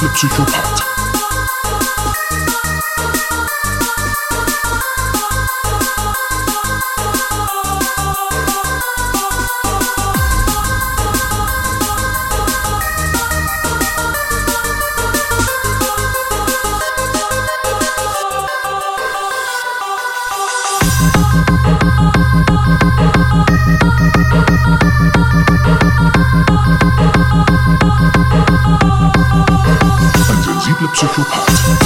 sensible Psychopath. 皮肤不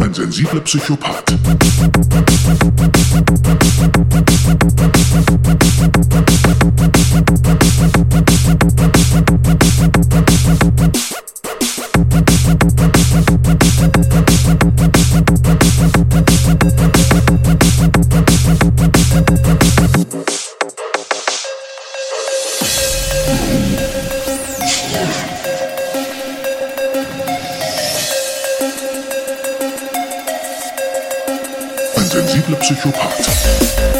Ein sensibler Psychopath. Ein sensibler Psychopath.